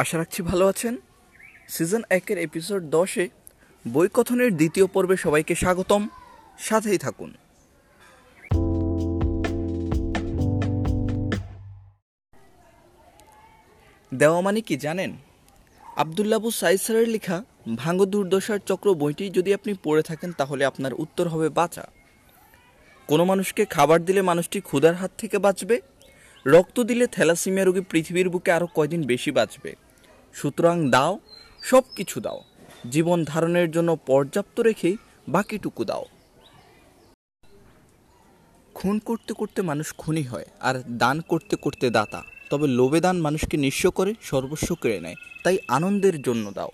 আশা রাখছি ভালো আছেন। সিজন একের এপিসোড দশে বই কথনের দ্বিতীয় পর্বে সবাইকে স্বাগতম। সাথেই থাকুন। দেওয়া মানে কি জানেন? আবদুল্লাবু সাইসারের লেখা ভাঙ্গ দুর্দশার চক্র বইটি যদি আপনি পড়ে থাকেন, তাহলে আপনার উত্তর হবে বাঁচা। কোনো মানুষকে খাবার দিলে মানুষটি ক্ষুধার হাত থেকে বাঁচবে, রক্ত দিলে থ্যালাসিমিয়া রোগী পৃথিবীর বুকে আরও কয়দিন বেশি বাঁচবে। সুতরাং দাও সব কিছু দাও। জীবন ধারণের জন্য পর্যাপ্ত রেখেই বাকিটুকু দাও। খুন করতে করতে মানুষ খুনি হয়, আর দান করতে করতে দাতা। তবে লোভে দান মানুষকে নিঃস্ব করে, সর্বস্ব কেড়ে নেয়। তাই আনন্দের জন্য দাও।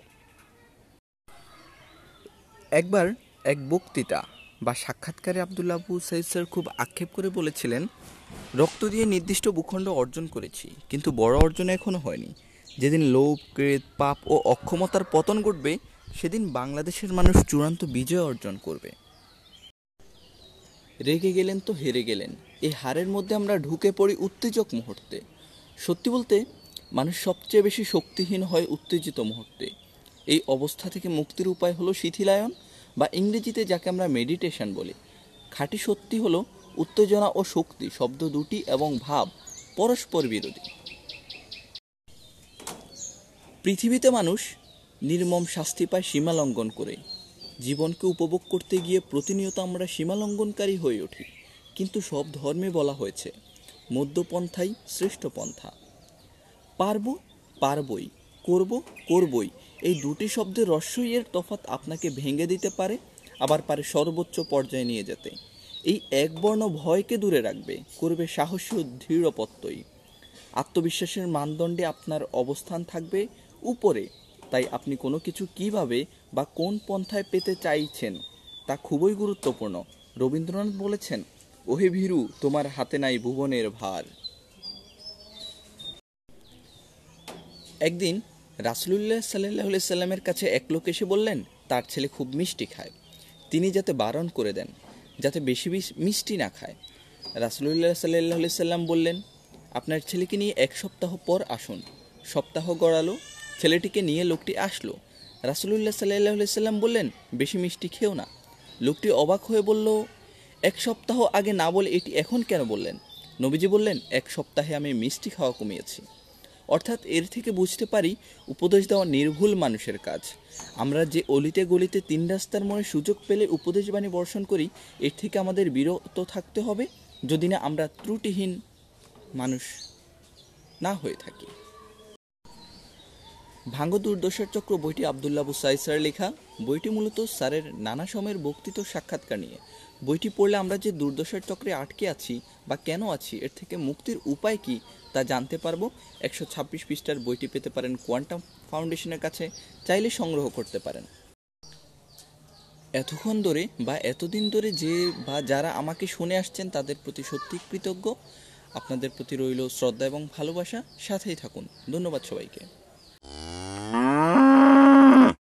একবার এক বক্তৃতা বা সাক্ষাৎকারে আবদুল্লাহ আবু সাইদ স্যার খুব আক্ষেপ করে বলেছিলেন, রক্ত দিয়ে নির্দিষ্ট ভূখণ্ড অর্জন করেছি, কিন্তু বড় অর্জন এখনও হয়নি। যেদিন লোভ পাপ ও অক্ষমতার পতন ঘটবে, সেদিন বাংলাদেশের মানুষ চূড়ান্ত বিজয় অর্জন করবে। রেগে গেলেন তো হেরে গেলেন। এই হারের মধ্যে আমরা ঢুকে পড়ি উত্তেজক মুহূর্তে। সত্যি বলতে, মানুষ সবচেয়ে বেশি শক্তিহীন হয় উত্তেজিত মুহূর্তে। এই অবস্থা থেকে মুক্তির উপায় হলো শিথিলায়ন বা ইংরেজিতে যাকে আমরা মেডিটেশন বলি। খাঁটি সত্যি হলো উত্তেজনা ও শক্তি, শব্দ দুটি এবং ভাব পরস্পর বিরোধী। পৃথিবীতে মানুষ নির্মম শাস্তি পায় সীমা লঙ্ঘন করে। জীবনকে উপভোগ করতে গিয়ে প্রতিনিয়ত আমরা সীমা লঙ্ঘনকারী হয়ে উঠি। কিন্তু সব ধর্মে বলা হয়েছে, মধ্যপন্থাই শ্রেষ্ঠ পন্থা। পারব, পারবই, করব, করবই, এই দুটি শব্দের রস্যই এর তফাত আপনাকে ভেঙে দিতে পারে, আবার পারে সর্বোচ্চ পর্যায়ে নিয়ে যেতে। এই একবর্ণ ভয়কে দূরে রাখবে, করবে সাহসী ও দৃঢ়পত্তই আত্মবিশ্বাসের মানদণ্ডে আপনার অবস্থান থাকবে উপরে, তাই আপনি কোনো কিছু কীভাবে বা কোন পন্থায় পেতে চাইছেন তা খুবই গুরুত্বপূর্ণ। রবীন্দ্রনাথ বলেছেন, ওহে ভীরু, তোমার হাতে নাই ভুবনের ভার। একদিন রাসুলুল্লাহ সাল্লাহ সাল্লামের কাছে এক লোক এসে বললেন, তার ছেলে খুব মিষ্টি খায়। তিনি যাতে বারণ করে দেন, যাতে বেশি মিষ্টি না খায়। রাসুলুল্লাহ সাল্লাহ সাল্লাম বললেন, আপনার ছেলেকে নিয়ে এক সপ্তাহ পর আসুন। সপ্তাহ গড়ালো ছেলেটিকে নিয়ে লোকটি আসলো। রাসুলুল্লাহ সাল্লাহ সাল্লাম বললেন, বেশি মিষ্টি খেও না। লোকটি অবাক হয়ে বলল, এক সপ্তাহ আগে না বলে এটি এখন কেন বললেন? নবীজি বললেন, এক সপ্তাহে আমি মিষ্টি খাওয়া কমিয়েছি। অর্থাৎ এর থেকে বুঝতে পারি উপদেশ দেওয়া নির্ভুল মানুষের কাজ। আমরা যে অলিতে গলিতে তিন রাস্তার মনে সুযোগ পেলে উপদেশবাণী বর্ষণ করি, এর থেকে আমাদের বিরত থাকতে হবে। যদি না আমরা ত্রুটিহীন মানুষ না হয়ে থাকি। ভাঙ্গ দুর্দশার চক্র বইটি আবদুল্লাহ বুসাই স্যার লেখা। বইটি মূলত স্যারের নানা সময়ের বক্তৃত সাক্ষাৎকার নিয়ে। বইটি পড়লে আমরা যে দুর্দশার চক্রে আটকে আছি বা কেন আছি, এর থেকে মুক্তির উপায় কি তা জানতে পারব। একশো ছাব্বিশ পৃষ্ঠার বইটি পেতে পারেন কোয়ান্টাম ফাউন্ডেশনের কাছে। চাইলে সংগ্রহ করতে পারেন। এতক্ষণ ধরে বা এতদিন ধরে যে বা যারা আমাকে শুনে আসছেন, তাদের প্রতি সত্যি কৃতজ্ঞ। আপনাদের প্রতি রইল শ্রদ্ধা এবং ভালোবাসা। সাথেই থাকুন। ধন্যবাদ সবাইকে।